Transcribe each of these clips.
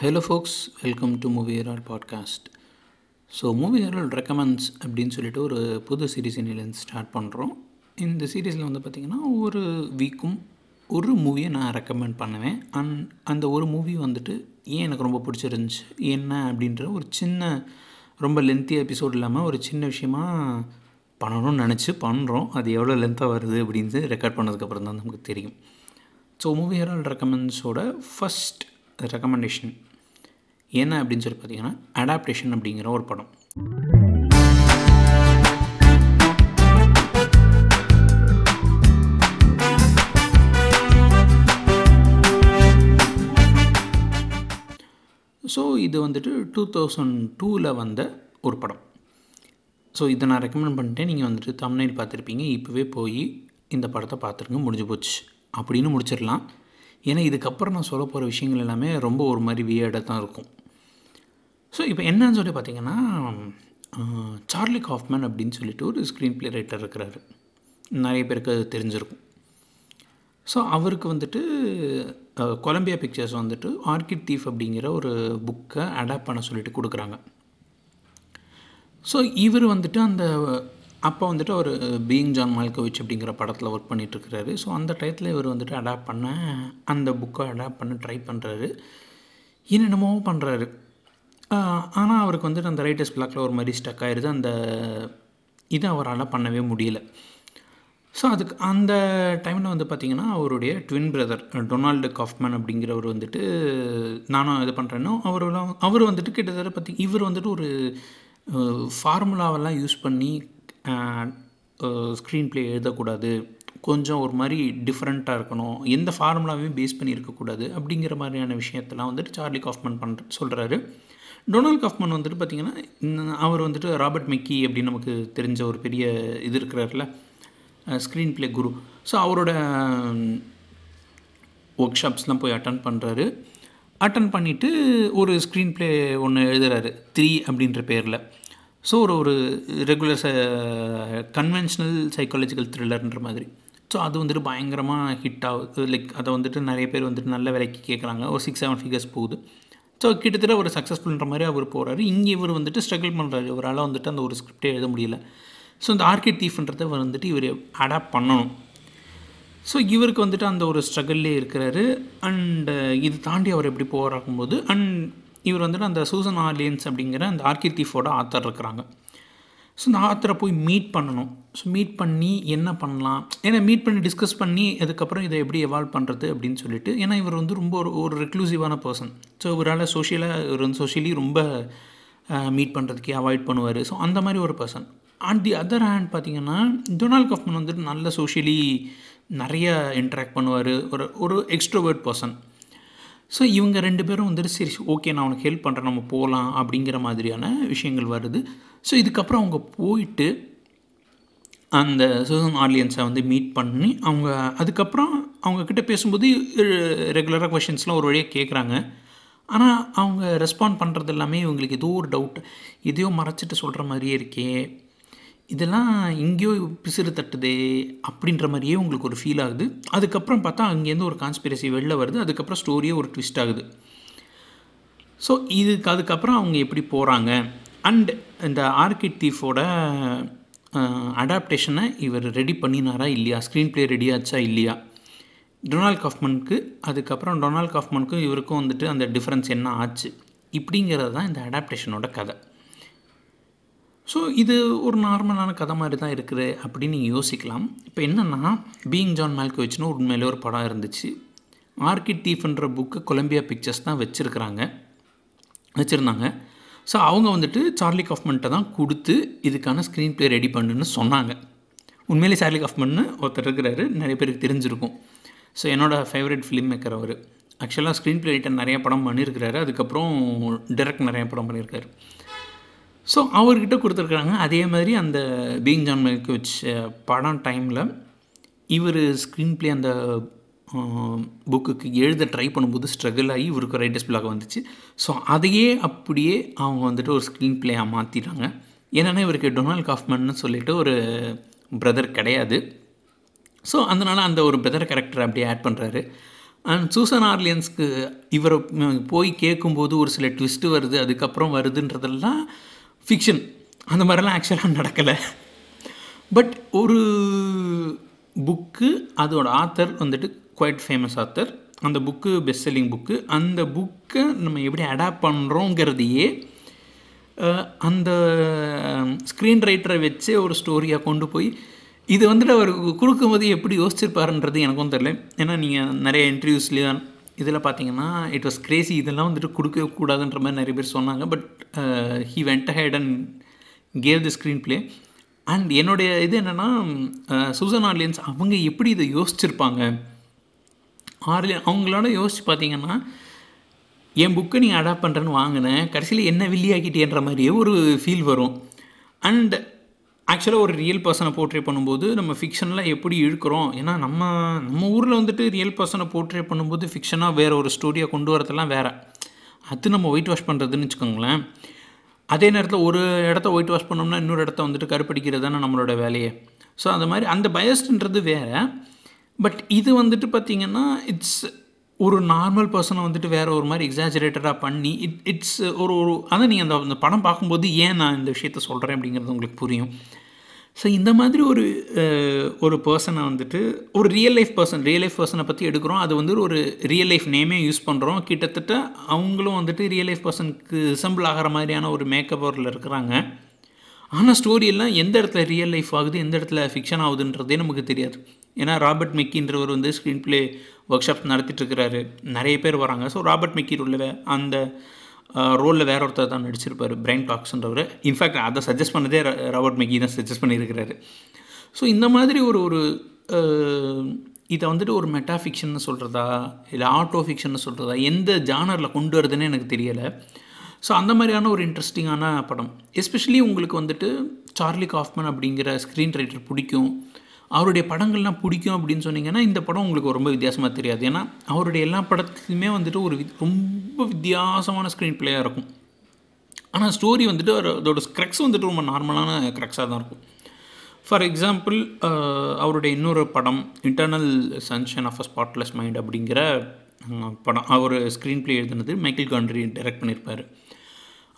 Hello folks welcome to movie herald podcast so movie herald recommends அப்படின்னு சொல்லிட்டு ஒரு புது சீரீஸ் இன்னிலேருந்து ஸ்டார்ட் பண்ணுறோம் இந்த சீரீஸில் வந்து பார்த்திங்கன்னா ஒரு வீக்கும் ஒரு மூவியை நான் ரெக்கமெண்ட் பண்ணுவேன். அண்ட் அந்த ஒரு மூவி வந்துட்டு ஏன் எனக்கு ரொம்ப பிடிச்சிருந்துச்சு என்ன அப்படின்ற ஒரு சின்ன ரொம்ப லென்த்தி எபிசோட் இல்லாமல் ஒரு சின்ன விஷயமா பண்ணணும்னு நினச்சி பண்ணுறோம் அது எவ்வளோ லென்த்தாக வருது அப்படின்னு ரெக்கார்ட் பண்ணதுக்கப்புறம் தான் நமக்கு தெரியும். ஸோ மூவி ஹெரால் ரெக்கமெண்ட்ஸோட ஃபஸ்ட் ரெக்கமெண்டேஷன் என்ன அப்படின்னு சொல்லி பார்த்தீங்கன்னா அடாப்டேஷன் அப்படிங்கிற ஒரு படம். ஸோ இது வந்துட்டு டூ தௌசண்ட் டூவில் வந்த ஒரு படம். ஸோ இதை நான் ரெக்கமெண்ட் பண்ணிட்டேன். நீங்கள் வந்துட்டு தமிழ்நாடு பார்த்துருப்பீங்க. இப்போவே போய் இந்த படத்தை பார்த்துருங்க. முடிஞ்சு போச்சு. அப்படின்னு முடிச்சிடலாம். ஏன்னா இதுக்கப்புறம் நான் சொல்ல போகிற விஷயங்கள் எல்லாமே ரொம்ப ஒரு மாதிரி வியர்டாக தான் இருக்கும். ஸோ இப்போ என்னன்னு சொல்லி பார்த்தீங்கன்னா சார்லி காஃப்மேன் அப்படின்னு சொல்லிட்டு ஒரு ஸ்க்ரீன் பிளே ரைட்டர் இருக்கிறாரு. நிறைய பேருக்கு அது தெரிஞ்சிருக்கும். ஸோ அவருக்கு வந்துட்டு கொலம்பியா பிக்சர்ஸ் வந்துட்டு ஆர்கிட் தீஃப் அப்படிங்கிற ஒரு புக்கை அடாப்ட் பண்ண சொல்லிட்டு கொடுக்குறாங்க. ஸோ இவர் வந்துட்டு அந்த அப்போ வந்துட்டு ஒரு பீயிங் ஜான் மால்கோவிச் அப்படிங்கிற படத்தில் ஒர்க் பண்ணிகிட்ருக்கிறாரு ஸோ அந்த டயத்தில் இவர் வந்துட்டு அடாப்ட் பண்ண அந்த புக்கை அடாப்ட் பண்ண ட்ரை பண்ணுறாரு என்னென்னமோ பண்ணுறாரு ஆனால் அவருக்கு வந்துட்டு அந்த ரைட்டர்ஸ் பிளாக்ல ஒரு மாதிரி ஸ்டக் ஆயிடுது அந்த இதை அவரால் பண்ணவே முடியல. ஸோ அதுக்கு அந்த டைமில் வந்து பார்த்திங்கன்னா அவருடைய ட்வின் பிரதர் டொனால்டு காஃப்மேன் அப்படிங்கிறவர் வந்துட்டு நானும் இது பண்ணுறேன்னா அவரெல்லாம் அவர் வந்துட்டு கிட்டத்தட்ட பார்த்தி இவர் வந்துட்டு ஒரு ஃபார்முலாவெல்லாம் யூஸ் பண்ணி ஸ்க்ரீன் ப்ளே எழுதக்கூடாது. கொஞ்சம் ஒரு மாதிரி டிஃப்ரெண்ட்டாக இருக்கணும். எந்த ஃபார்முலாவையும் பேஸ் பண்ணி இருக்கக்கூடாது அப்படிங்கிற மாதிரியான விஷயத்தெல்லாம் வந்துட்டு சார்லி காஃப்மன் பண்ணுற சொல்கிறாரு டொனால்ட் காஃப்மன் வந்துட்டு பார்த்திங்கன்னா அவர் வந்துட்டு ராபர்ட் மெக்கி அப்படின்னு நமக்கு தெரிஞ்ச ஒரு பெரிய இது இருக்கிறார்ல ஸ்க்ரீன் ப்ளே குரு ஸோ அவரோட ஒர்க் ஷாப்ஸ்லாம் போய் அட்டன் பண்ணுறாரு அட்டன் பண்ணிவிட்டு ஒரு ஸ்க்ரீன் ப்ளே ஒன்று எழுதுறாரு. த்ரீ அப்படின்ற பேரில். ஸோ ஒரு ஒரு ரெகுலர் ச கன்வென்ஷனல் சைக்காலஜிக்கல் த்ரில்லர்ன்ற மாதிரி. ஸோ அது வந்துட்டு பயங்கரமாக ஹிட் ஆகுது. லைக் அதை வந்துட்டு நிறைய பேர் வந்துட்டு நல்ல விலைக்கு கேட்குறாங்க ஒரு சிக்ஸ் செவன் ஃபிகர்ஸ் போகுது. ஸோ கிட்டத்தட்ட ஒரு சக்ஸஸ்ஃபுல்ன்ற மாதிரி அவர் போகிறாரு இங்கே இவர் வந்துட்டு ஸ்ட்ரகிள் பண்ணுறாரு இவரால் வந்துட்டு அந்த ஒரு ஸ்கிரிப்டே எழுத முடியல. ஸோ இந்த ஆர்கிட் தீஃப்ன்றதை வந்துட்டு இவர் அடாப்ட் பண்ணணும். ஸோ இவருக்கு வந்துட்டு அந்த ஒரு ஸ்ட்ரகிள்லே இருக்கிறாரு. அண்டு இது தாண்டி அவர் எப்படி போகிறாக்கும்போது அண்ட் இவர் வந்துட்டு அந்த சூசன் ஆர்லியன்ஸ் அப்படிங்கிற அந்த ஆர்கிட் தீஃபோட ஆத்தர் இருக்கிறாங்க ஸோ இந்த ஆத்தரை போய் மீட் பண்ணணும். ஸோ மீட் பண்ணி என்ன பண்ணலாம்? ஏன்னா மீட் பண்ணி டிஸ்கஸ் பண்ணி அதுக்கப்புறம் இதை எப்படி எவால்வ் பண்ணுறது அப்படின்னு சொல்லிட்டு ஏன்னா இவர் வந்து ரொம்ப ஒரு ஒரு ரெக்ளூசிவான பர்சன் ஸோ இவரால் சோஷியலாக இவர் வந்து சோஷியலி ரொம்ப மீட் பண்ணுறதுக்கே அவாய்ட் பண்ணுவார். ஸோ அந்த மாதிரி ஒரு person and the other hand பார்த்தீங்கன்னா டொனால்ட் கஃப்மன் வந்துட்டு நல்ல சோஷியலி நிறைய இன்ட்ராக்ட் பண்ணுவார். ஒரு ஒரு எக்ஸ்ட்ரோவேர்ட் பர்சன் ஸோ இவங்க ரெண்டு பேரும் வந்துட்டு சரி ஓகே நான் உனக்கு ஹெல்ப் பண்ணுறேன் நம்ம போகலாம் அப்படிங்கிற மாதிரியான விஷயங்கள் வருது. ஸோ இதுக்கப்புறம் அவங்க போயிட்டு அந்த சூசன் ஆடியன்ஸை வந்து மீட் பண்ணி அவங்க அதுக்கப்புறம் அவங்கக்கிட்ட பேசும்போது ரெகுலராக கொஷின்ஸ்லாம் ஒரு வழியாக கேட்குறாங்க ஆனால் அவங்க ரெஸ்பாண்ட் பண்ணுறது எல்லாமே இவங்களுக்கு ஏதோ ஒரு டவுட் எதையோ மறைச்சிட்டு சொல்கிற மாதிரியே இருக்கே. இதெல்லாம் எங்கேயோ பிசிறு தட்டுதே அப்படின்ற மாதிரியே உங்களுக்கு ஒரு ஃபீல் ஆகுது. அதுக்கப்புறம் பார்த்தா அங்கேருந்து ஒரு கான்ஸ்பிரசி வெளில வருது. அதுக்கப்புறம் ஸ்டோரியே ஒரு ட்விஸ்ட் ஆகுது. ஸோ இதுக்கு அதுக்கப்புறம் அவங்க எப்படி போகிறாங்க அண்ட் இந்த ஆர்கிட் தீஃபோட அடாப்டேஷனை இவர் ரெடி பண்ணினாரா இல்லையா? ஸ்க்ரீன் ப்ளே ரெடி ஆச்சா இல்லையா? டொனால்ட் காஃப்மனுக்கு அதுக்கப்புறம் டொனால்ட் காஃப்மனுக்கும் இவருக்கும் வந்துட்டு அந்த டிஃப்ரென்ஸ் என்ன ஆச்சு? இப்படிங்கிறது தான் இந்த அடாப்டேஷனோட கதை. ஸோ இது ஒரு நார்மலான கதை மாதிரி தான் இருக்குது அப்படின்னு நீங்கள் யோசிக்கலாம். இப்போ என்னென்னா பீயிங் ஜான் மேல்கோவிச்னு உண்மையிலே ஒரு படம் இருந்துச்சு. ஆர்கிட் தீஃப்ன்ற புக்கு கொலம்பியா பிக்சர்ஸ் தான் வச்சுருக்குறாங்க. வச்சுருந்தாங்க. ஸோ அவங்க வந்துட்டு சார்லி காஃப்மெண்ட்டை தான் கொடுத்து இதுக்கான ஸ்க்ரீன் ப்ளே ரெடி பண்ணுன்னு சொன்னாங்க. உண்மையிலே சார்லி காஃப்மன்னு ஒருத்தர் இருக்கிறாரு. நிறைய பேருக்கு தெரிஞ்சிருக்கும். ஸோ என்னோடய ஃபேவரட் ஃபிலிம் மேக்கர் அவர். ஆக்சுவலாக ஸ்க்ரீன் ப்ளே ரைட்டர் நிறைய படம் பண்ணியிருக்கிறாரு. அதுக்கப்புறம் டேரக்ட் நிறைய படம் பண்ணியிருக்காரு. ஸோ அவர்கிட்ட கொடுத்துருக்குறாங்க. அதே மாதிரி அந்த பீங் ஜான் மேற்கு வச்ச படம் டைமில் இவர் ஸ்க்ரீன் ப்ளே அந்த புக்குக்கு எழுத ட்ரை பண்ணும்போது ஸ்ட்ரகிள் ஆகி இவருக்கு ரைட்டர்ஸ் பிளாக் வந்துச்சு. ஸோ அதையே அப்படியே அவங்க வந்துட்டு ஒரு ஸ்க்ரீன் ப்ளேயாக மாற்றிட்டாங்க என்னென்னா இவருக்கு டொனால்ட் காஃப்மன்னு சொல்லிட்டு ஒரு பிரதர் கிடையாது. ஸோ அதனால் அந்த ஒரு பிரதர் கேரக்டர் அப்படியே ஆட் பண்ணுறாரு அண்ட் சூசன் ஆர்லியன்ஸ்க்கு இவரை போய் கேட்கும்போது ஒரு சில ட்விஸ்ட்டு வருது. அதுக்கப்புறம் வருதுன்றதெல்லாம் ஃபிக்ஷன் அந்த மாதிரிலாம் ஆக்சுவலாக நடக்கலை. பட் ஒரு புக்கு அதோட ஆத்தர் வந்துட்டு குவைட் ஃபேமஸ் ஆத்தர் அந்த புக்கு பெஸ்ட் செல்லிங் புக்கு அந்த புக்கை நம்ம எப்படி அடாப்ட் பண்ணுறோங்கிறதையே அந்த ஸ்க்ரீன் ரைட்டரை வச்சு ஒரு ஸ்டோரியாக கொண்டு போய் இது வந்துட்டு அவர் கொடுக்கும்போது எப்படி யோசிச்சிருப்பாருன்றது எனக்கும் தெரியல. ஏன்னா நீங்கள் நிறைய இன்டர்வியூஸ்லேயும் இதில் பார்த்தீங்கன்னா இட் வாஸ் கிரேசி இதெல்லாம் வந்துட்டு கொடுக்கவே கூடாதுன்ற மாதிரி நிறைய பேர் சொன்னாங்க. But he went ahead and gave the screenplay and என்னுடைய இது என்னென்னா சூசன் ஆர்லியன்ஸ் அவங்க எப்படி இதை யோசிச்சிருப்பாங்க? ஆர்லியன் அவங்களோட யோசிச்சு பார்த்தீங்கன்னா என் புக்கை நீங்கள் அடாப்ட் பண்ணுறேன்னு வாங்கினேன். கடைசியில் என்ன வில்லியாக்கிட்டேன்ற மாதிரியே ஒரு ஃபீல் வரும். அண்ட் ஆக்சுவலாக ஒரு ரியல் பர்சனை போர்ட்ரே பண்ணும்போது நம்ம ஃபிக்ஷனில் எப்படி இழுக்கிறோம் ஏன்னா நம்ம நம்ம ஊரில் வந்துட்டு ரியல் பர்சனை போர்ட்ரே பண்ணும்போது ஃபிக்ஷனாக வேறு ஒரு ஸ்டோரியை கொண்டு வரதெல்லாம் வேறு. அது நம்ம ஒயிட் வாஷ் பண்ணுறதுன்னு வச்சுக்கோங்களேன். அதே நேரத்தில் ஒரு இடத்த ஒயிட் வாஷ் பண்ணோம்னா இன்னொரு இடத்த வந்துட்டு கருப்படிக்கிறது தானே நம்மளோட வேலையே. ஸோ அந்த மாதிரி அந்த பயஸ்ன்றது வேறு. பட் இது வந்துட்டு பார்த்திங்கன்னா இட்ஸ் ஒரு நார்மல் பர்சனை வந்துட்டு வேறு ஒரு மாதிரி எக்ஸாஜரேட்டடாக பண்ணி இட் இட்ஸ் ஒரு ஒரு அதான் நீங்கள் அந்த அந்த படம் பார்க்கும்போது ஏன் நான் இந்த விஷயத்த சொல்கிறேன் அப்படிங்கிறது உங்களுக்கு புரியும். ஸோ இந்த மாதிரி ஒரு ஒரு பர்சனை வந்துட்டு ஒரு real life person real life பர்சனை பற்றி எடுக்கிறோம். அது வந்து ஒரு ரியல் லைஃப் நேமே யூஸ் பண்ணுறோம் கிட்டத்தட்ட அவங்களும் வந்துட்டு ரியல் லைஃப் பர்சனுக்கு ரிசம்பிள் ஆகிற மாதிரியான ஒரு மேக்கப் அவரில் இருக்கிறாங்க. ஆனால் ஸ்டோரியெல்லாம் எந்த இடத்துல ரியல் லைஃப் ஆகுது எந்த இடத்துல ஃபிக்ஷன் ஆகுதுன்றதே நமக்கு தெரியாது. ஏன்னா ராபர்ட் மெக்கின்றவர் வந்து ஸ்க்ரீன் ப்ளே ஒர்க் ஷாப் நடத்திட்டுருக்கிறாரு. நிறைய பேர் வராங்க. ஸோ ராபர்ட் மெக்கி ரோலில் அந்த ரோலில் வேற ஒருத்தர் தான் நடிச்சிருப்பார் பிரைன் டாக்ஸ்ன்றவர் இன்ஃபேக்ட் அதை சஜஸ்ட் பண்ணதே ர- ராபர்ட் மெக்கி தான் சஜஸ்ட் பண்ணியிருக்கிறாரு. ஸோ இந்த மாதிரி ஒரு ஒரு இதை வந்துட்டு ஒரு மெட்டாஃபிக்ஷன் சொல்கிறதா இல்லை ஆட்டோ ஃபிக்ஷன் சொல்கிறதா எந்த ஜானரில் கொண்டு வருதுன்னு எனக்கு தெரியலை. ஸோ அந்த மாதிரியான ஒரு இன்ட்ரெஸ்டிங்கான படம். எஸ்பெஷலி உங்களுக்கு வந்துட்டு சார்லி காஃப்மன் அப்படிங்கிற ஸ்க்ரீன் ரைட்டர் பிடிக்கும். அவருடைய படங்கள்லாம் பிடிக்கும் அப்படின்னு சொன்னீங்கன்னா இந்த படம் உங்களுக்கு ரொம்ப வித்தியாசமாக தெரியாது. ஏன்னா அவருடைய எல்லா படத்துலையுமே வந்துட்டு ஒரு வி- ரொம்ப வித்தியாசமான ஸ்க்ரீன் பிளேயாக இருக்கும். ஆனால் ஸ்டோரி வந்துட்டு அதோட ஸ்க்ரக்ஸ் வந்துட்டு ரொம்ப நார்மலான க்ரக்ஸாக தான் இருக்கும். ஃபார் எக்ஸாம்பிள் அவருடைய இன்னொரு படம் Eternal Sunshine of a Spotless Mind அப்படிங்கிற படம் அவர் ஸ்க்ரீன் ப்ளே எழுதுனது மைக்கேல் காண்ட்ரி டைரக்ட் பண்ணியிருப்பார்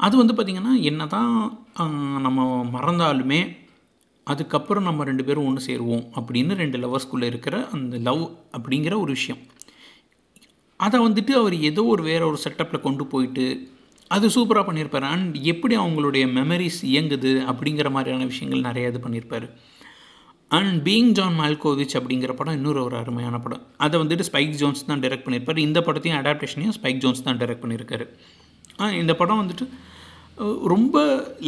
அது வந்து பார்த்திங்கன்னா என்ன தான் நம்ம மறந்தாலுமே அதுக்கப்புறம் நம்ம ரெண்டு பேரும் ஒன்று சேருவோம் அப்படின்னு ரெண்டு லவர்ஸ்குள்ளே இருக்கிற அந்த லவ் அப்படிங்கிற ஒரு விஷயம். அதை வந்துட்டு அவர் ஏதோ ஒரு வேற ஒரு செட்டப்பில் கொண்டு போயிட்டு அது சூப்பராக பண்ணியிருப்பார். அண்ட் எப்படி அவங்களுடைய மெமரிஸ் இயங்குது அப்படிங்கிற மாதிரியான விஷயங்கள் நிறைய இது பண்ணியிருப்பார். அண்ட் பீயிங் ஜான் மால்கோவிச் அப்படிங்கிற படம் இன்னொரு ஒரு அருமையான படம். அதை வந்துட்டு ஸ்பைக் ஜோன்ஸ் தான் டைரக்ட் பண்ணியிருப்பார். இந்த படத்தையும் அடாப்டேஷனையும் ஸ்பைக் ஜோன்ஸ் தான் டைரக்ட் பண்ணியிருக்காரு. இந்த படம் வந்துட்டு ரொம்ப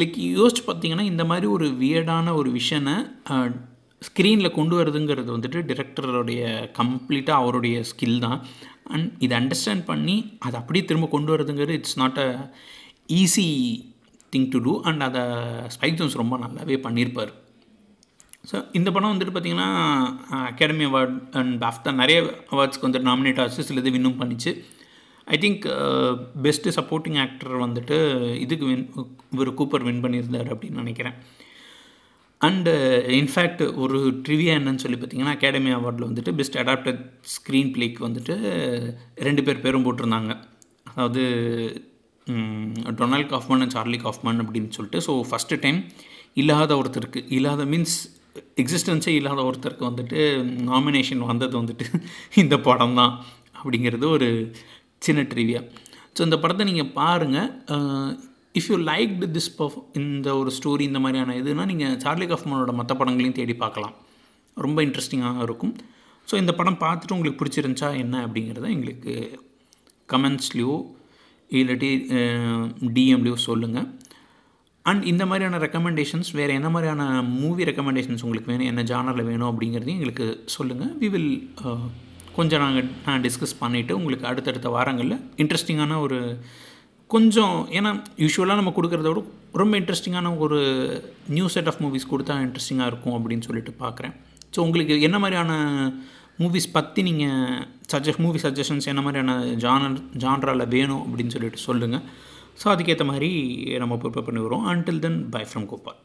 லைக் யோசிச்சு பார்த்தீங்கன்னா இந்த மாதிரி ஒரு வியர்டான ஒரு விஷனை ஸ்க்ரீனில் கொண்டு வரதுங்கிறது வந்துட்டு டிரெக்டருடைய கம்ப்ளீட்டாக அவருடைய ஸ்கில் தான். அண்ட் இதை அண்டர்ஸ்டாண்ட் பண்ணி அதை அப்படியே திரும்ப கொண்டு வரதுங்கிறது it's not a easy thing to do and அதை ஸ்பைக் ஜோன்ஸ் ரொம்ப நல்லாவே பண்ணியிருப்பார் ஸோ இந்த படம் வந்துட்டு பார்த்தீங்கன்னா அகாடமி அவார்ட் அண்ட் பாஃப்டா நிறைய அவார்ட்ஸ்க்கு வந்துட்டு நாமினேட் ஆச்சு. சில இது வின்னும் பண்ணிச்சு. I think best supporting actor வந்துட்டு இதுக்கு வின் இவர் கூப்பர் வின் பண்ணியிருந்தார் அப்படின்னு நினைக்கிறேன். அண்டு இன்ஃபேக்ட் uh, ஒரு ட்ரிவியா என்னன்னு சொல்லி பார்த்தீங்கன்னா அகாடமி அவார்டில் வந்துட்டு பெஸ்ட் அடாப்டட் ஸ்க்ரீன் பிளேக்கு வந்துட்டு uh, ரெண்டு பேர் பேரும் போட்டிருந்தாங்க. அதாவது Donald Kaufman and Charlie Kaufman அப்படின்னு சொல்லிட்டு ஸோ ஃபஸ்ட்டு டைம் இல்லாத ஒருத்தருக்கு இல்லாத மீன்ஸ் எக்ஸிஸ்டன்ஸே இல்லாத ஒருத்தருக்கு வந்துட்டு நாமினேஷன் வந்தது வந்துட்டு இந்த படம் தான் அப்படிங்கிறது ஒரு சின்ன ட்ரிவியா ஸோ இந்த படத்தை நீங்கள் பாருங்கள் இஃப் யூ லைக் திஸ் பர்ஃப் இந்த ஒரு ஸ்டோரி இந்த மாதிரியான இதுனால் நீங்கள் சார்லி கஃப்மனோட மற்ற படங்களையும் தேடி பார்க்கலாம். ரொம்ப இன்ட்ரெஸ்டிங்காக இருக்கும். ஸோ இந்த படம் பார்த்துட்டு உங்களுக்கு பிடிச்சிருந்துச்சா என்ன அப்படிங்கிறத எங்களுக்கு கமெண்ட்ஸ்லேயோ இல்லாட்டி டிஎம்லேயோ சொல்லுங்கள் அண்ட் இந்த மாதிரியான ரெக்கமெண்டேஷன்ஸ் வேறு என்ன மாதிரியான மூவி ரெக்கமெண்டேஷன்ஸ் உங்களுக்கு வேணும் என்ன ஜானரில் வேணும் அப்படிங்கிறதையும் எங்களுக்கு சொல்லுங்கள் வி வில் கொஞ்சம் நாங்கள் நான் டிஸ்கஸ் பண்ணிவிட்டு உங்களுக்கு அடுத்தடுத்த வாரங்களில் இன்ட்ரெஸ்டிங்கான ஒரு கொஞ்சம் ஏன்னா யூஸ்வலாக நம்ம கொடுக்குறத விட ரொம்ப இன்ட்ரெஸ்டிங்கான ஒரு நியூ செட் ஆஃப் மூவிஸ் கொடுத்தா இன்ட்ரெஸ்டிங்காக இருக்கும் அப்படின்னு சொல்லிட்டு பார்க்குறேன் ஸோ உங்களுக்கு என்ன மாதிரியான மூவிஸ் பற்றி நீங்கள் சஜஷ் மூவி சஜஷன்ஸ் என்ன மாதிரியான ஜானர் ஜான்ராவில் வேணும் அப்படின்னு சொல்லிட்டு சொல்லுங்கள் ஸோ அதுக்கேற்ற மாதிரி நம்ம ப்ரிப்பேர் பண்ணி வரோம் until then bye from Gopal